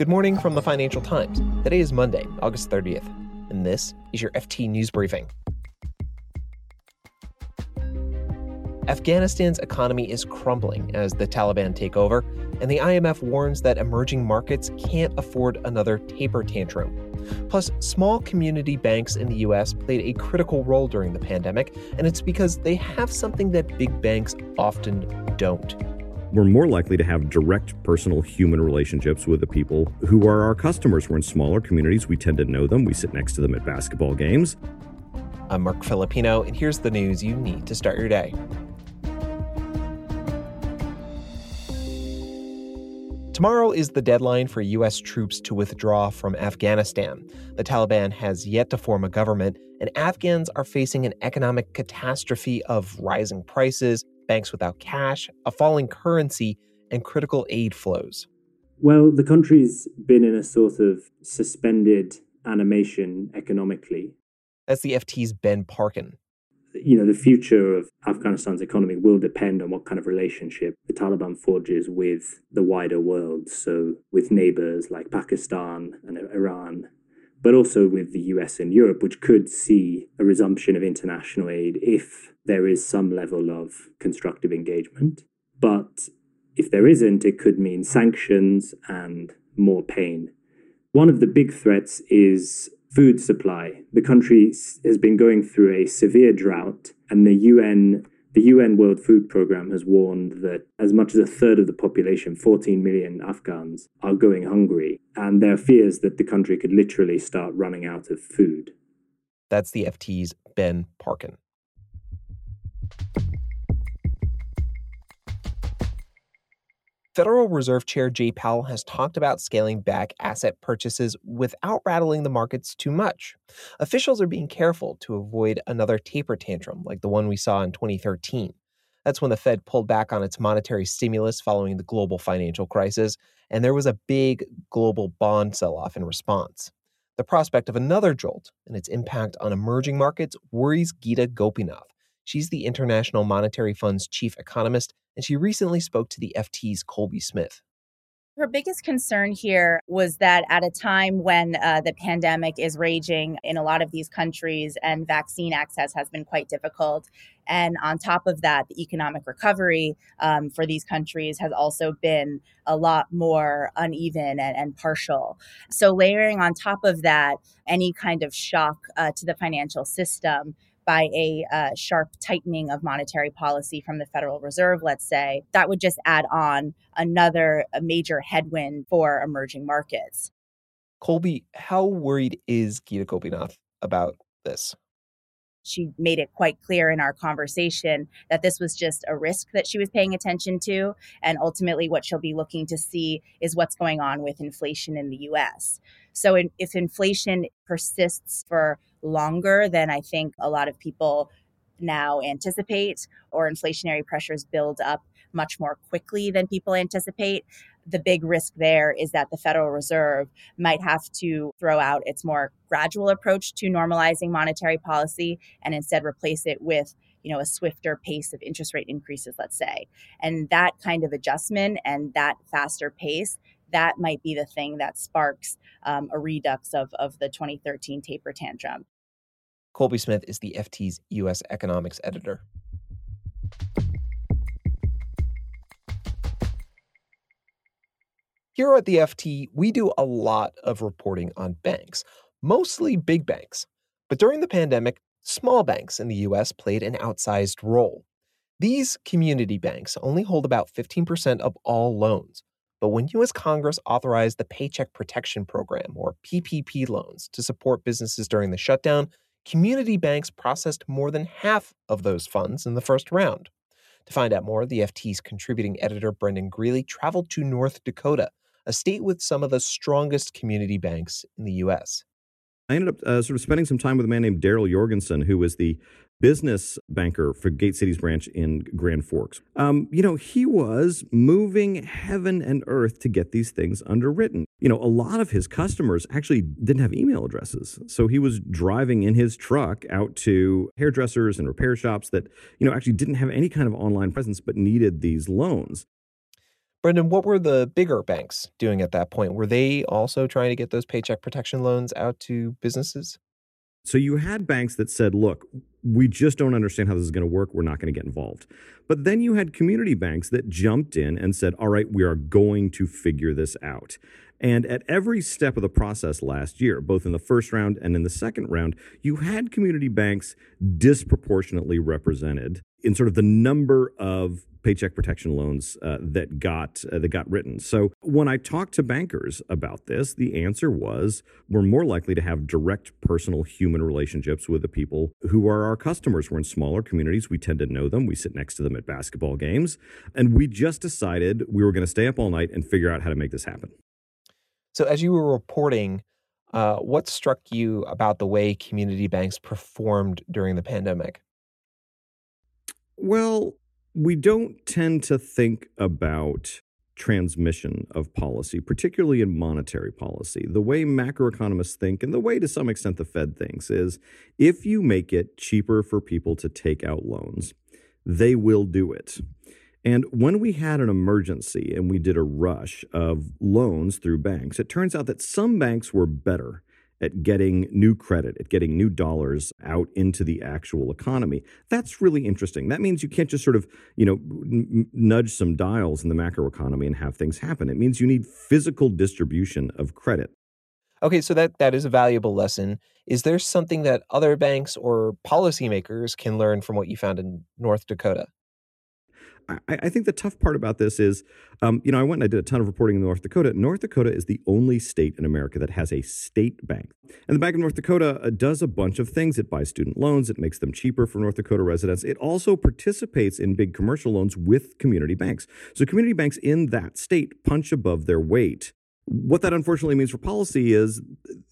Good morning from the Financial Times. Today is Monday, August 30th, and this is your FT News Briefing. Afghanistan's economy is crumbling as the Taliban take over, and the IMF warns that emerging markets can't afford another taper tantrum. Plus, small community banks in the US played a critical role during the pandemic, and it's because they have something that big banks often don't we're more likely to have direct personal human relationships with the people who are our customers. We're in smaller communities. We tend to know them. We sit next to them at basketball games. I'm Marc Filippino, and here's the news you need to start your day. Tomorrow is the deadline for U.S. troops to withdraw from Afghanistan. The Taliban has yet to form a government, and Afghans are facing an economic catastrophe of rising prices, banks without cash, a falling currency, and critical aid flows? Well, the country's been in a sort of suspended animation economically. That's the FT's Ben Parkin. You know, the future of Afghanistan's economy will depend on what kind of relationship the Taliban forges with the wider world. So, with neighbors like Pakistan and Iran, but also with the US and Europe, which could see a resumption of international aid if there is some level of constructive engagement. But if there isn't, it could mean sanctions and more pain. One of the big threats is food supply. The country has been going through a severe drought, and the UN the UN World Food Programme has warned that as much as a third of the population, 14 million Afghans, are going hungry, and there are fears that the country could literally start running out of food. That's the FT's Ben Parkin. Federal Reserve Chair Jay Powell has talked about scaling back asset purchases without rattling the markets too much. Officials are being careful to avoid another taper tantrum like the one we saw in 2013. That's when the Fed pulled back on its monetary stimulus following the global financial crisis, and there was a big global bond sell off in response. The prospect of another jolt and its impact on emerging markets worries Geeta Gopinath. She's the International Monetary Fund's chief economist and she recently spoke to the FT's Colby Smith. Her biggest concern here was that at a time when uh, the pandemic is raging in a lot of these countries and vaccine access has been quite difficult, and on top of that, the economic recovery um, for these countries has also been a lot more uneven and, and, partial. So, layering on top of that, any kind of shock uh, to the financial system by a uh, sharp tightening of monetary policy from the Federal Reserve, let's say, that would just add on another major headwind for emerging markets. Colby, how worried is Geeta Gopinath about this? She made it quite clear in our conversation that this was just a risk that she was paying attention to. And ultimately, what she'll be looking to see is what's going on with inflation in the US. So, in, if inflation persists for longer than I think a lot of people now anticipate, or inflationary pressures build up much more quickly than people anticipate. The big risk there is that the Federal Reserve might have to throw out its more gradual approach to normalizing monetary policy and instead replace it with you know a swifter pace of interest rate increases let's say and that kind of adjustment and that faster pace that might be the thing that sparks um, a redux of, of the 2013 taper tantrum Colby Smith is the FT's U.S. economics editor. Here at the FT, we do a lot of reporting on banks, mostly big banks. But during the pandemic, small banks in the US played an outsized role. These community banks only hold about 15% of all loans. But when US Congress authorized the Paycheck Protection Program, or PPP loans, to support businesses during the shutdown, community banks processed more than half of those funds in the first round. To find out more, the FT's contributing editor Brendan Greeley traveled to North Dakota, a state with some of the strongest community banks in the U.S. I ended up uh, sort of spending some time with a man named Daryl Jorgensen, who was the business banker for Gate City's branch in Grand Forks. Um, you know, he was moving heaven and earth to get these things underwritten. You know, a lot of his customers actually didn't have email addresses. So he was driving in his truck out to hairdressers and repair shops that, you know, actually didn't have any kind of online presence but needed these loans. Brendan, what were the bigger banks doing at that point? Were they also trying to get those paycheck protection loans out to businesses? So you had banks that said, look, we just don't understand how this is going to work. We're not going to get involved. But then you had community banks that jumped in and said, all right, we are going to figure this out. And at every step of the process last year, both in the first round and in the second round, you had community banks disproportionately represented in sort of the number of paycheck protection loans uh, that got uh, that got written. So when I talked to bankers about this, the answer was we're more likely to have direct personal human relationships with the people who are our customers. We're in smaller communities, we tend to know them, we sit next to them at basketball games, and we just decided we were going to stay up all night and figure out how to make this happen. So, as you were reporting, uh, what struck you about the way community banks performed during the pandemic? Well, we don't tend to think about transmission of policy, particularly in monetary policy. The way macroeconomists think, and the way to some extent the Fed thinks, is if you make it cheaper for people to take out loans, they will do it. And when we had an emergency and we did a rush of loans through banks, it turns out that some banks were better at getting new credit, at getting new dollars out into the actual economy. That's really interesting. That means you can't just sort of, you know, n- nudge some dials in the macroeconomy and have things happen. It means you need physical distribution of credit. Okay, so that that is a valuable lesson. Is there something that other banks or policymakers can learn from what you found in North Dakota? I, I, think the tough part about this is, um, you know, I went and I did a ton of reporting in North Dakota. North Dakota is the only state in America that has a state bank. And the Bank of North Dakota uh, does a bunch of things. It buys student loans, it makes them cheaper for North Dakota residents. It also participates in big commercial loans with community banks. So community banks in that state punch above their weight. What that unfortunately means for policy is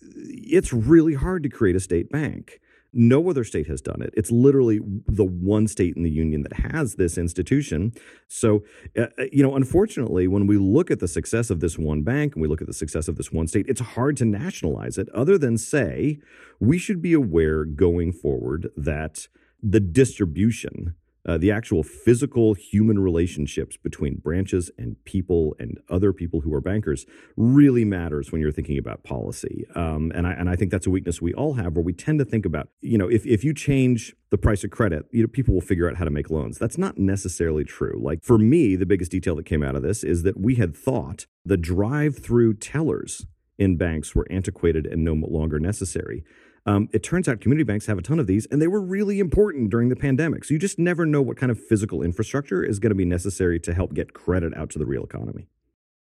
it's really hard to create a state bank. No other state has done it. It's literally the one state in the union that has this institution. So, uh, uh, you know, unfortunately, when we look at the success of this one bank and we look at the success of this one state, it's hard to nationalize it other than say we should be aware going forward that the distribution uh, the actual physical human relationships between branches and people and other people who are bankers really matters when you're thinking about policy. Um, and I and I think that's a weakness we all have, where we tend to think about, you know, if if you change the price of credit, you know, people will figure out how to make loans. That's not necessarily true. Like for me, the biggest detail that came out of this is that we had thought the drive-through tellers in banks were antiquated and no longer necessary. Um, it turns out community banks have a ton of these, and they were really important during the pandemic. So you just never know what kind of physical infrastructure is going to be necessary to help get credit out to the real economy.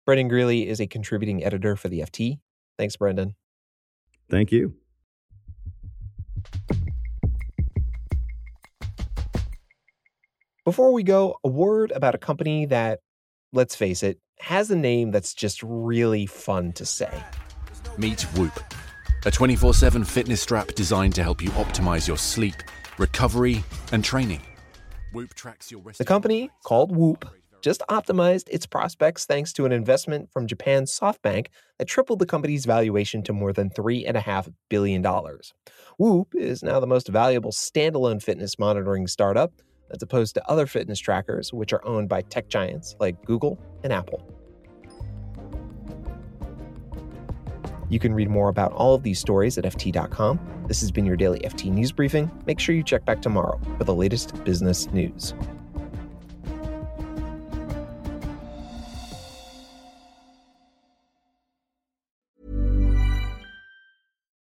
Brendan Greeley is a contributing editor for the FT. Thanks, Brendan. Thank you. Before we go, a word about a company that, let's face it, has a name that's just really fun to say. Meet Whoop a 24 7 fitness strap designed to help you optimize your sleep, recovery, and training. Whoop tracks your rest. The company, called Whoop, just optimized its prospects thanks to an investment from Japan's SoftBank that tripled the company's valuation to more than $3.5 billion. Whoop is now the most valuable standalone fitness monitoring startup, as opposed to other fitness trackers, which are owned by tech giants like Google and Apple. You can read more about all of these stories at FT.com. This has been your daily FT News Briefing. Make sure you check back tomorrow for the latest business news.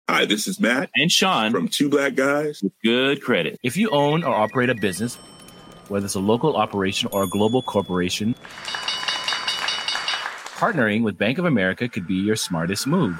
Hi, this is Matt and Sean from Two Black Guys with Good Credit. If you own or operate a business, whether it's a local operation or a global corporation, partnering with Bank of America could be your smartest move.